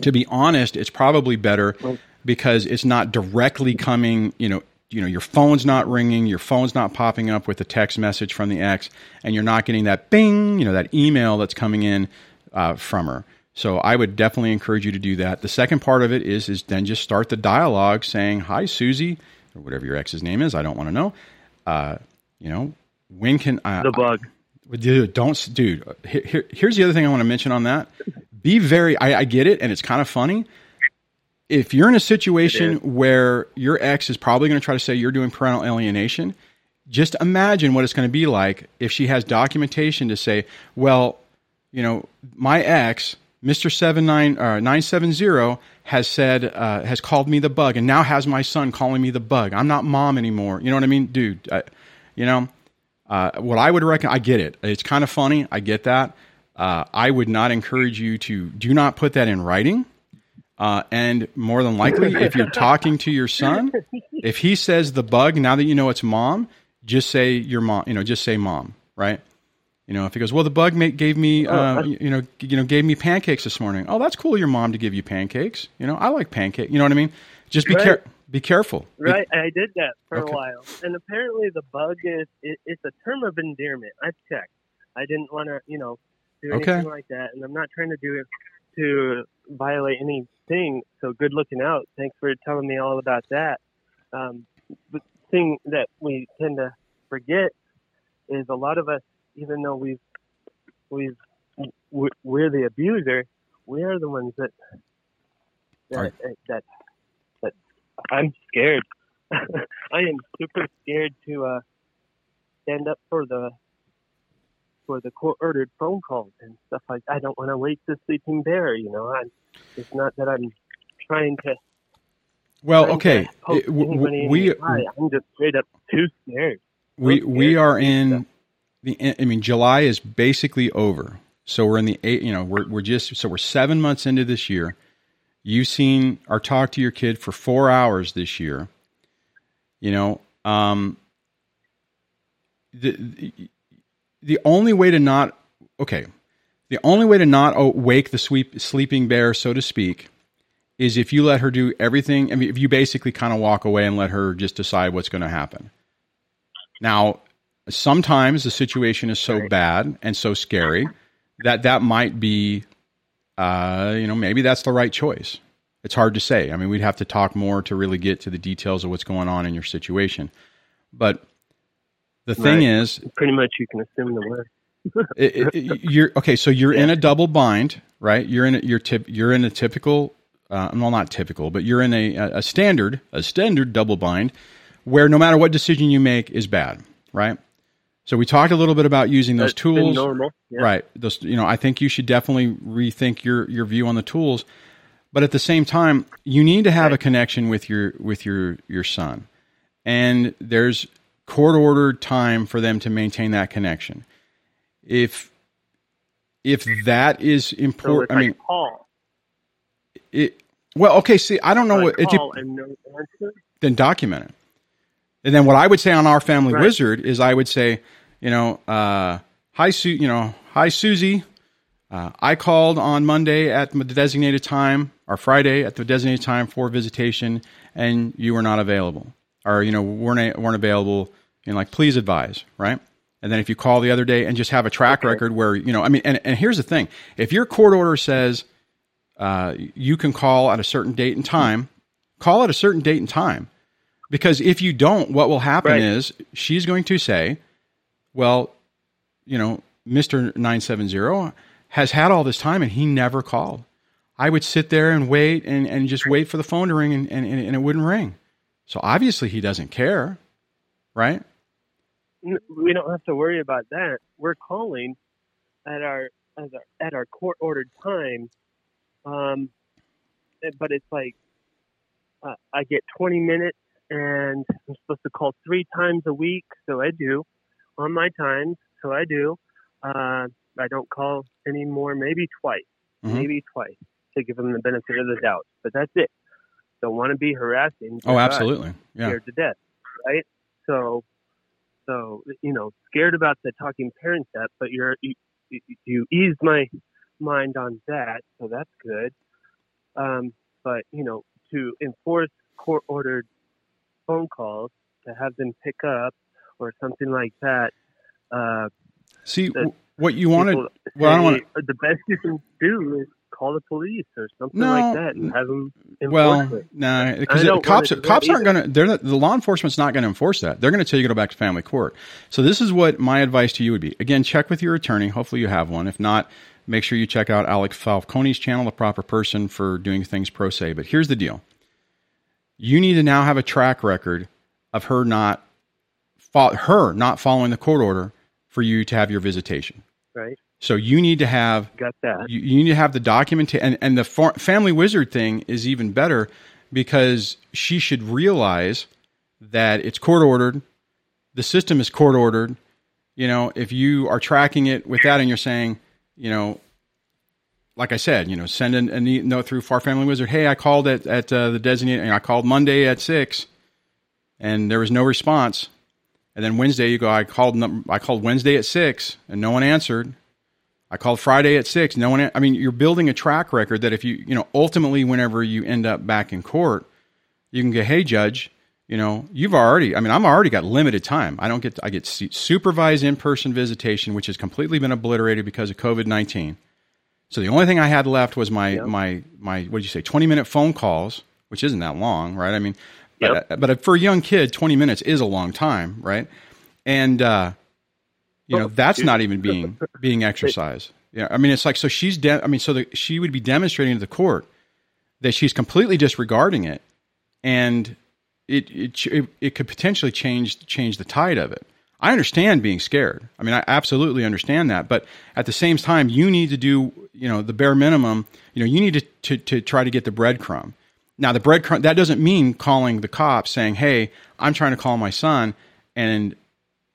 To be honest, it's probably better because it's not directly coming. You know, you know, your phone's not ringing, your phone's not popping up with a text message from the ex, and you're not getting that bing, you know, that email that's coming in uh, from her. So I would definitely encourage you to do that. The second part of it is is then just start the dialogue saying, "Hi, Susie," or whatever your ex's name is. I don't want to know. Uh, you know, when can I, The bug. Dude, don't, dude. Here- here's the other thing I want to mention on that. Be very. I, I get it, and it's kind of funny. If you're in a situation where your ex is probably going to try to say you're doing parental alienation, just imagine what it's going to be like if she has documentation to say, well, you know, my ex, Mister Seven uh, has said uh, has called me the bug, and now has my son calling me the bug. I'm not mom anymore. You know what I mean, dude? I, you know, uh, what I would recommend, I get it. It's kind of funny. I get that. Uh, I would not encourage you to do not put that in writing. Uh, and more than likely, if you're talking to your son, if he says the bug, now that you know it's mom, just say your mom. You know, just say mom, right? You know, if he goes, well, the bug mate gave me, uh, you know, you know, gave me pancakes this morning. Oh, that's cool. Your mom to give you pancakes. You know, I like pancake. You know what I mean? Just be Right. care, be careful. Be- Right, I did that for Okay. a while, and apparently the bug is it, it's a term of endearment. I've checked. I didn't want to, you know, do Okay. anything like that, and I'm not trying to do it to violate anything. So good looking out. Thanks for telling me all about that. Um, the thing that we tend to forget is a lot of us, even though we've we've we're the abuser, we are the ones that that Right. that, that I'm scared. I am super scared to uh, stand up for the for the court ordered phone calls and stuff like. I don't want to wake the sleeping bear. You know, I'm, it's not that I'm trying to. Well, trying okay. to It- w- we. I'm just straight up too scared. we we are in. The I mean July is basically over. So we're in the eight, you know, we're we're just so we're 7 months into this year. You've seen or talked to your kid for 4 hours this year. You know, um the the, the only way to not okay, the only way to not wake the sweep, sleeping bear so to speak is if you let her do everything I mean if you basically kind of walk away and let her just decide what's going to happen. Now, sometimes the situation is so bad and so scary that that might be, uh, you know, maybe that's the right choice. It's hard to say. I mean, we'd have to talk more to really get to the details of what's going on in your situation. But the thing Right. is, Pretty much, you can assume the worst. it, it, it- you're okay. So you're in a double bind, right? You're in a, you're tip, you're in a typical, uh, well, not typical, but you're in a, a standard, a standard double bind, where no matter what decision you make is bad, right? So we talked a little bit about using those That's tools. Yeah. right? Those, you know, I think you should definitely rethink your your view on the tools, but at the same time, you need to have a connection with your with your your son, and there's court ordered time for them to maintain that connection. If if that is important, if I mean, it. Well, okay. See, I don't know I what it, and no answer. then document it. And then what I would say on our family Right. wizard is I would say, you know, uh, hi Su, you know, hi Susie. Uh, I called on Monday at the designated time or Friday at the designated time for visitation, and you were not available, or you know, weren't weren't available. And like, please advise, right? And then if you call the other day and just have a track Okay. record where you know, I mean, and, and here's the thing: if your court order says uh, you can call at a certain date and time, call at a certain date and time. Because if you don't, what will happen Right. is she's going to say, well, you know, Mr. 970 has had all this time and he never called. I would sit there and wait and, and just wait for the phone to ring and, and, and it wouldn't ring. So obviously he doesn't care, right? We don't have to worry about that. We're calling at our at our, at our court ordered time, um, eh, but it's like uh, I get 20 minutes, and I'm supposed to call three times a week, so I do on my times, so I do. Uh, I don't call anymore, maybe twice, Mhm. maybe twice to give them the benefit of the doubt, but that's it. Don't want to be harassing. Oh, absolutely. Yeah. scared to death, right? So, so you know, scared about the talking parent step, but you're you, you, you eased my mind on that, so that's good. Um, but you know, to enforce court ordered phone calls to have them pick up or something like that. Uh, See, the what you want to, well, I don't wanna- the best you can do is call the police or something No, like that and have them enforce well, no, because cops wanna do that cops aren't going to. They're not, the law enforcement's not going to enforce that. They're going to tell you to go back to family court. So this is what my advice to you would be. Again, check with your attorney. Hopefully you have one. If not, make sure you check out Alex Falcone's channel, the proper person for doing things pro se. But here's the deal: you need to now have a track record of her not fo- her not following the court order for you to have your visitation. right? So you need to have Got that. you, you need to have the document and, and the fa- family wizard thing is even better because she should realize that it's court ordered the system is court ordered you know if you are tracking it with that and you're saying you know like i said you know send an, a note through our family wizard hey i called at, at uh, the designated i called monday at six and there was no response and then wednesday you go i called i called wednesday at six and no one answered I called Friday at six. No one. I mean, you're building a track record that if you, you know, ultimately, whenever you end up back in court, you can go, "Hey, judge, you know, you've already. I mean, I'm already got limited time. I don't get. I get supervised in-person visitation, which has completely been obliterated because of COVID nineteen. So the only thing I had left was my Yeah. my my what did you say? Twenty minute phone calls, which isn't that long, right? I mean, but Yep. but for a young kid, twenty minutes is a long time, right? And uh, you know Oh, that's not even being being exercise. Yeah, I mean it's like so she's de- I mean so the, she would be demonstrating to the court that she's completely disregarding it, and it it it, it could potentially change change the tide of it. I understand being scared. I mean, I absolutely understand that. But at the same time, you need to do, you know, the bare minimum. You know, you need to, to, to try to get the breadcrumb. Now, the breadcrumb, that doesn't mean calling the cops saying, hey, I'm trying to call my son and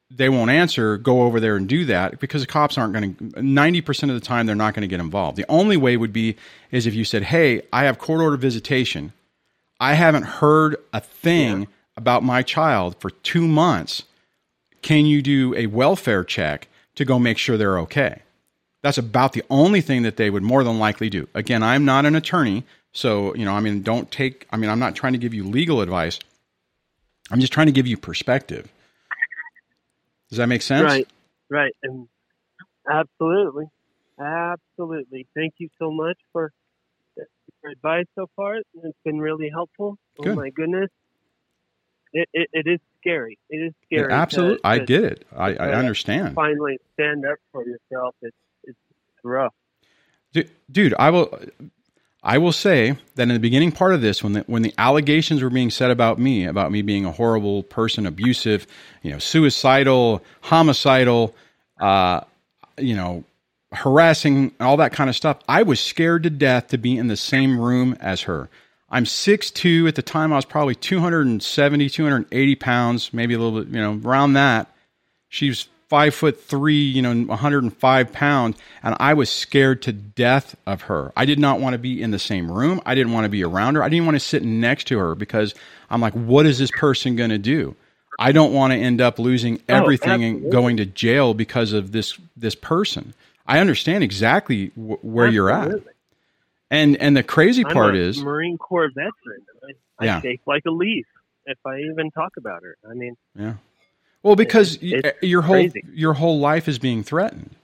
they won't answer. Go over there and do that because the cops aren't going to, 90% of the time, they're not going to get involved. The only way would be is if you said, hey, I have court order visitation. I haven't heard a thing about my child for two months can you do a welfare check to go make sure they're okay? That's about the only thing that they would more than likely do. Again, I'm not an attorney, so you know, I mean, don't take. I mean, I'm not trying to give you legal advice. I'm just trying to give you perspective. Does that make sense? Right, right, and absolutely, absolutely. Thank you so much for your advice so far. It's been really helpful. Oh Good. Oh my goodness, it, it it is scary. It is scary. Absolutely, to- I get it. I, I understand. Finally, stand up for yourself. It's rough. Du- dude i will i will say that in the beginning part of this when the when the allegations were being said about me about me being a horrible person abusive you know suicidal homicidal uh you know harassing all that kind of stuff i was scared to death to be in the same room as her. I'm 6'2 at the time. I was probably 270 280 pounds maybe a little bit you know around that. She's five foot three, you know, 105 pounds, and I was scared to death of her. I did not want to be in the same room. I didn't want to be around her. I didn't want to sit next to her because I'm like, what is this person going to do? I don't want to end up losing oh, everything and going to jail because of this this person. I understand exactly wh- where you're at, and and the crazy I'm part a is, Marine Corps veteran. I, I Yeah. shake like a leaf if I even talk about her. I mean, Yeah. Well, because It's your whole crazy. your whole life is being threatened.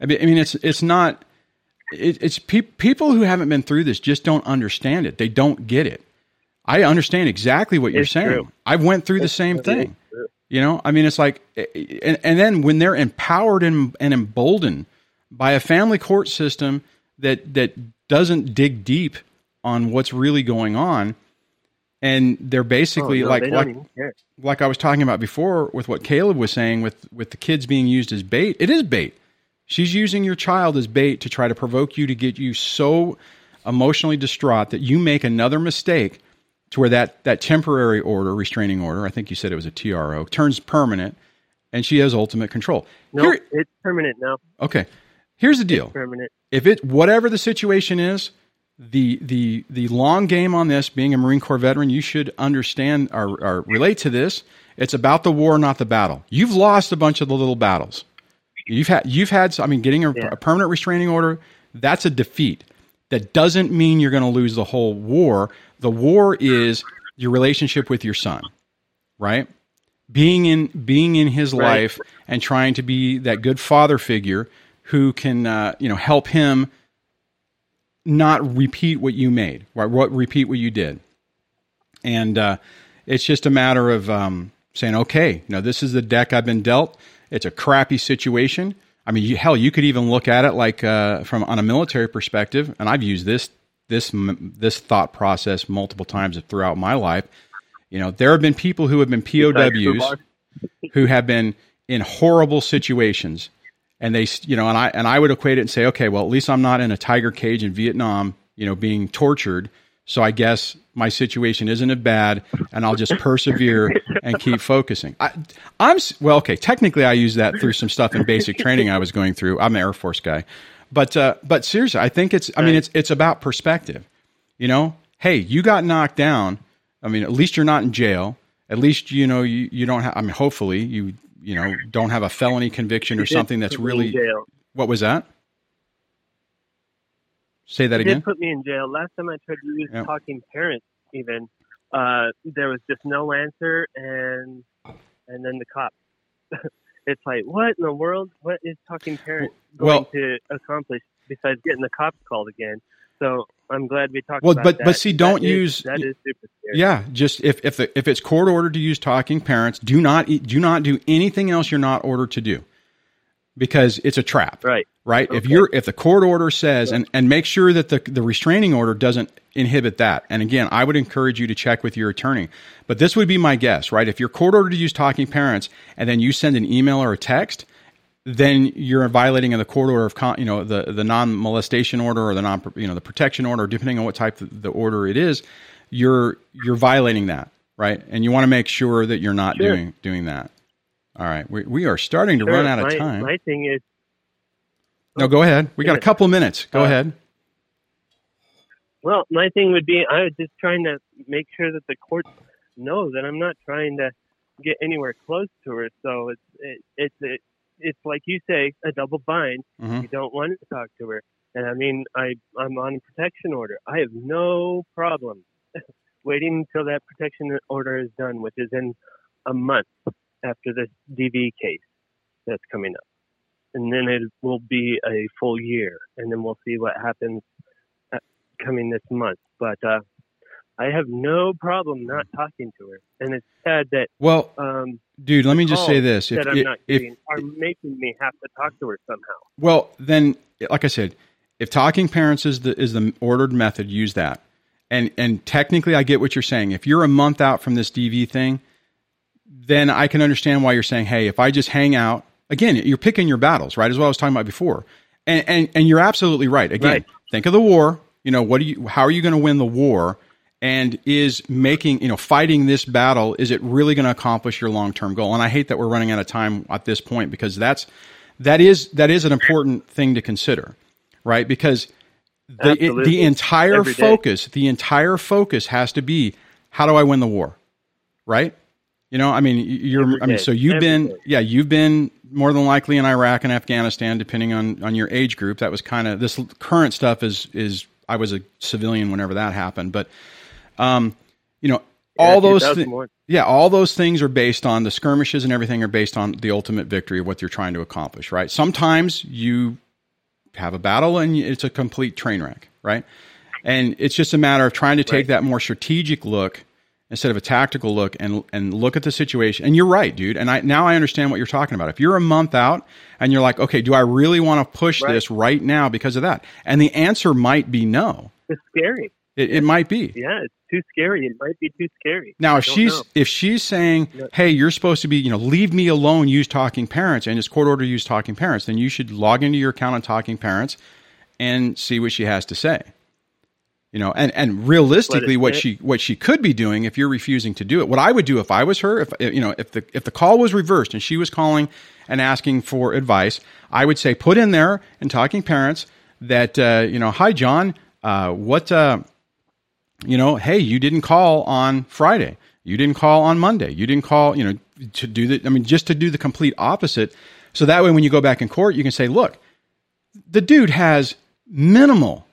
I mean, I mean, it's it's not. It, it's pe- people who haven't been through this just don't understand it. They don't get it. I understand exactly what you're saying. true. I've went through the same thing. You know, I mean, it's like, eh, eh, and, and then when they're empowered and, and emboldened by a family court system that that doesn't dig deep on what's really going on, and they're basically oh, no, like they like like I was talking about before with what Caleb was saying with with the kids being used as bait. It is bait. She's using your child as bait to try to provoke you to get you so emotionally distraught that you make another mistake to where that that temporary order, restraining order, I think you said it was a TRO, turns permanent and she has ultimate control. No, Here- it's permanent now. okay. Here's the deal Permanent. if it whatever the situation is, the the the long game on this, being a Marine Corps veteran, you should understand or, or relate to this. It's about the war, not the battle. You've lost a bunch of the little battles. You've had you've had. I mean, getting a, Yeah. a permanent restraining order that's a defeat. That doesn't mean you're going to lose the whole war. The war is your relationship with your son, right? Being in being in his Right. life and trying to be that good father figure who can uh, you know help him not repeat what you made, right? What repeat what you did, and uh, it's just a matter of um, saying, okay, you know, this is the deck I've been dealt. It's a crappy situation. I mean, you, hell, you could even look at it like uh, from on a military perspective, and I've used this this this thought process multiple times throughout my life. You know, there have been people who have been POWs who have been in horrible situations and they you know and I and I would equate it and say okay well at least I'm not in a tiger cage in Vietnam you know being tortured. So I guess my situation isn't as bad and I'll just persevere and keep focusing. I, I'm well okay technically I use that through some stuff in basic training I was going through. I'm an Air Force guy. But uh, but seriously I think it's I mean it's it's about perspective you know? Hey you got knocked down. I mean, at least you're not in jail. At least you know you, you don't have. I mean, hopefully you you know don't have a felony conviction or something that's really. What was that? Say that It again. did put me in jail. Last time I tried to use Yeah. talking parents, even uh, there was just no answer, and and then the cop. it's like, what in the world? What is talking parent going Well- to accomplish? besides getting the cops called again. So I'm glad we talked well, about but that. but see, don't That is- use that is super scary. Yeah, just if if the, if it's court ordered to use talking parents, do not do not do anything else you're not ordered to do, because it's a trap. Right. Right. If you're if the court order says and and make sure that the the restraining order doesn't inhibit that. And again, I would encourage you to check with your attorney. But this would be my guess, right? If you're court ordered to use talking parents and then you send an email or a text, then you're violating the court order of con, you know the the non molestation order or the non you know the protection order, depending on what type of the order it is. You're you're violating that, right? And you want to make sure that you're not Sure. doing doing that. All right, we we are starting to Sure. run out of my, time. My thing is, no, go ahead. We got a couple minutes. Go Uh, ahead. well, my thing would be, I was just trying to make sure that the courts know that I'm not trying to get anywhere close to her. So it's it, it's it, it's like you say, a double bind. Mhm. You don't want to talk to her. And I mean, I I'm on a protection order. I have no problem waiting until that protection order is done, which is in a month after this DV case that's coming up. And then it will be a full year, and then we'll see what happens uh, coming this month. But uh, I have no problem not talking to her, and it's sad that Well, um, dude, let me just say this: if, that I'm if, not if getting are making me have to talk to her somehow. Well, then, like I said, if talking parents is the is the ordered method, use that. And and technically, I get what you're saying. If you're a month out from this DV thing, then I can understand why you're saying, "Hey, if I just hang out." Again, you're picking your battles, right? As what I was talking about before, and and and you're absolutely right. Again, Right. think of the war. You know, what do you? How are you going to win the war? And is making you know fighting this battle? Is it really going to accomplish your long term goal? And I hate that we're running out of time at this point because that's that is that is an important thing to consider, right? Because the Absolutely. the entire Every day. focus, the entire focus has to be how do I win the war, right? You know, I mean, you're, I mean, day. so you've Every been, day. yeah, you've been more than likely in Iraq and Afghanistan, depending on on your age group. That was kind of this current stuff is is I was a civilian whenever that happened, but um, you know, all those yeah, all those things are based on the skirmishes and everything are based on the ultimate victory of what you're trying to accomplish, right? Sometimes you have a battle and it's a complete train wreck, right? And it's just a matter of trying to take Right. that more strategic look instead of a tactical look and and look at the situation. And you're right, dude. And I now I understand what you're talking about. If you're a month out and you're like, okay, do I really want to push Right. this right now because of that? And the answer might be no. It's scary. It, it might be. Yeah, it's too scary. It might be too scary. Now, if she's know. if she's saying, "Hey, you're supposed to be, you know, leave me alone, use Talking Parents," and it's court order use Talking Parents, then you should log into your account on Talking Parents and see what she has to say. You know, and and realistically, what she what she could be doing if you're refusing to do it. What I would do if I was her, if you know, if the if the call was reversed and she was calling and asking for advice, I would say put in there in Talking Parents that uh, you know, hi John, uh, what. Uh, you know, hey, you didn't call on Friday. You didn't call on Monday. You didn't call, you know, to do the, I mean, just to do the complete opposite. So that way, when you go back in court, you can say, look, the dude has minimal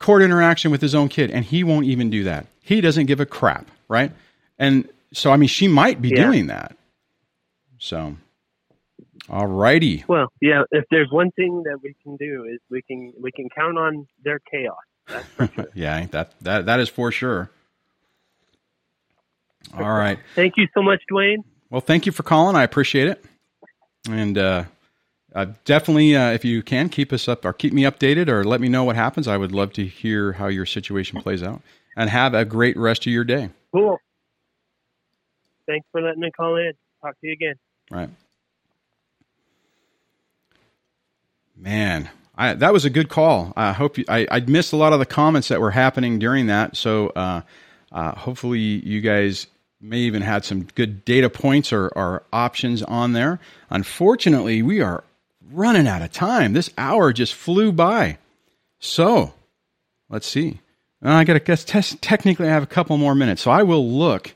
court interaction with his own kid, and he won't even do that. He doesn't give a crap, right? And so, I mean, she might be Yeah. doing that. So, all righty. Well, yeah. If there's one thing that we can do is we can we can count on their chaos. That's for sure. yeah, that, that, that is for sure. All right. Thank you so much, Dwayne. Well, thank you for calling. I appreciate it. And uh, uh, definitely, uh, if you can, keep us up or keep me updated or let me know what happens. I would love to hear how your situation plays out. And have a great rest of your day. Cool. Thanks for letting me call in. Talk to you again. Right. Man, I, that was a good call. I hope you, I, I missed a lot of the comments that were happening during that. So uh, uh, hopefully you guys may even had some good data points or, or options on there. Unfortunately, we are running out of time. This hour just flew by. So let's see. Uh, I got to guess. Technically, I have a couple more minutes, so I will look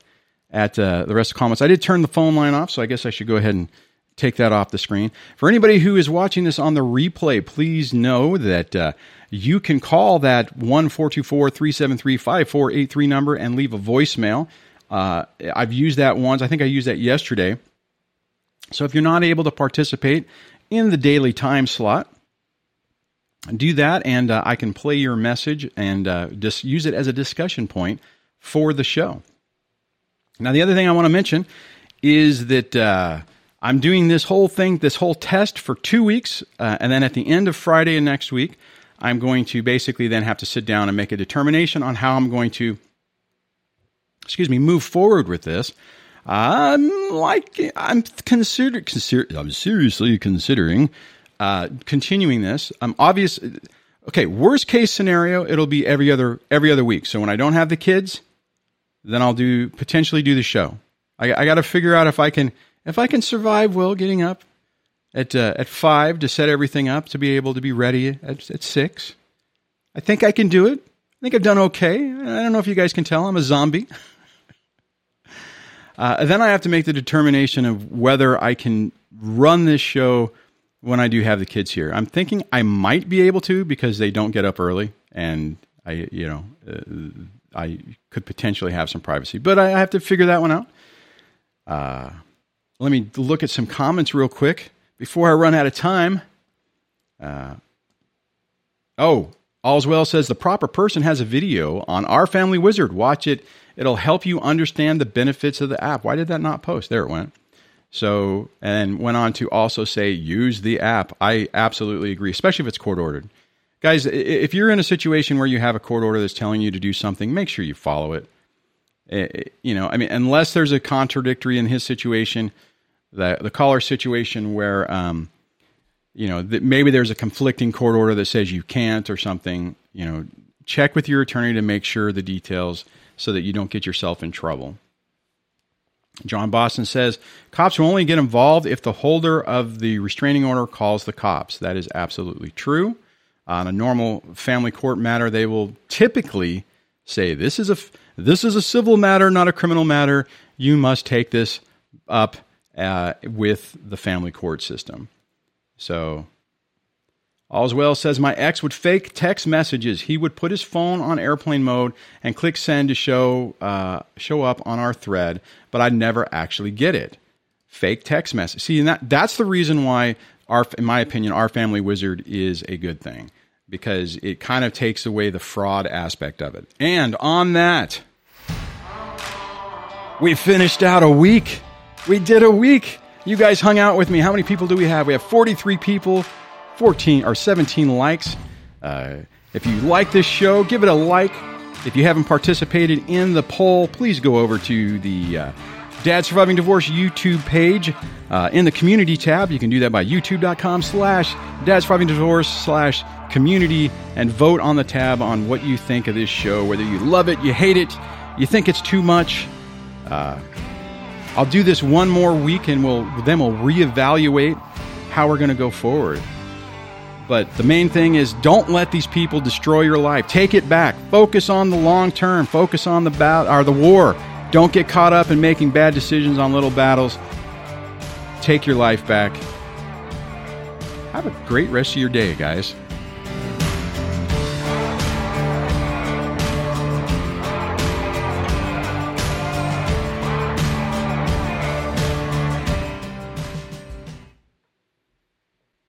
at uh, the rest of the comments. I did turn the phone line off, so I guess I should go ahead and take that off the screen. For anybody who is watching this on the replay, please know that uh, you can call that 1 373 5483 number and leave a voicemail. Uh, I've used that once. I think I used that yesterday. So if you're not able to participate in the daily time slot, do that, and uh, I can play your message and uh, just use it as a discussion point for the show. Now, the other thing I want to mention is that uh, I'm doing this whole thing, this whole test for two weeks, uh, and then at the end of Friday of next week, I'm going to basically then have to sit down and make a determination on how I'm going to, excuse me, move forward with this. I'm like I'm consider, consider I'm seriously considering uh, continuing this. I'm obvious. Okay, worst case scenario, it'll be every other every other week. So when I don't have the kids, then I'll do potentially do the show. I, I got to figure out if I can if I can survive. Will getting up at uh, at five to set everything up to be able to be ready at, at six. I think I can do it. I think I've done okay. I don't know if you guys can tell. I'm a zombie. uh, then I have to make the determination of whether I can run this show when I do have the kids here. I'm thinking I might be able to because they don't get up early, and I, you know, uh, I could potentially have some privacy, but I have to figure that one out. Uh, let me look at some comments real quick before I run out of time. Uh, oh, All's Well says the proper person has a video on Our Family Wizard. Watch it. It'll help you understand the benefits of the app. Why did that not post? There it went. So, and went on to also say, use the app. I absolutely agree, especially if it's court ordered. Guys, if you're in a situation where you have a court order that's telling you to do something, make sure you follow it. You know, I mean, unless there's a contradictory in his situation, the the caller situation where, um, you know, maybe there's a conflicting court order that says you can't or something. You know, check with your attorney to make sure the details so that you don't get yourself in trouble. John Boston says cops will only get involved if the holder of the restraining order calls the cops. That is absolutely true. On a normal family court matter, they will typically say this is a this is a civil matter, not a criminal matter. You must take this up uh, with the family court system. So All's well says my ex would fake text messages. He would put his phone on airplane mode and click send to show uh, show up on our thread, but I'd never actually get it. Fake text message. See, that, that's the reason why our, in my opinion, our family wizard is a good thing because it kind of takes away the fraud aspect of it. And on that, we finished out a week. We did a week. You guys hung out with me. How many people do we have? We have 43 people. 14 or 17 likes. Uh, if you like this show, give it a like. If you haven't participated in the poll, please go over to the uh, Dad Surviving Divorce YouTube page uh, in the community tab. You can do that by youtube.com slash Dad Surviving Divorce slash community and vote on the tab on what you think of this show, whether you love it, you hate it, you think it's too much. Uh, I'll do this one more week and we'll then we'll reevaluate how we're going to go forward. But the main thing is don't let these people destroy your life. Take it back. Focus on the long term. Focus on the bat or the war. Don't get caught up in making bad decisions on little battles. Take your life back. Have a great rest of your day, guys.